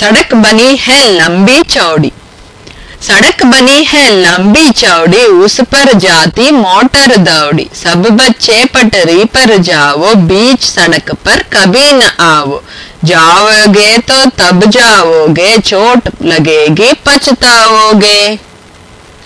सड़क बनी है लंबी चौड़ी। सड़क बनी है लंबी चौड़ी, उस पर जाती मोटर दौड़ी। सब बच्चे पटरी पर जाओ, बीच सड़क पर कभी न आओ। जाओगे तो तब जाओगे, चोट लगेगी, पछताओगे।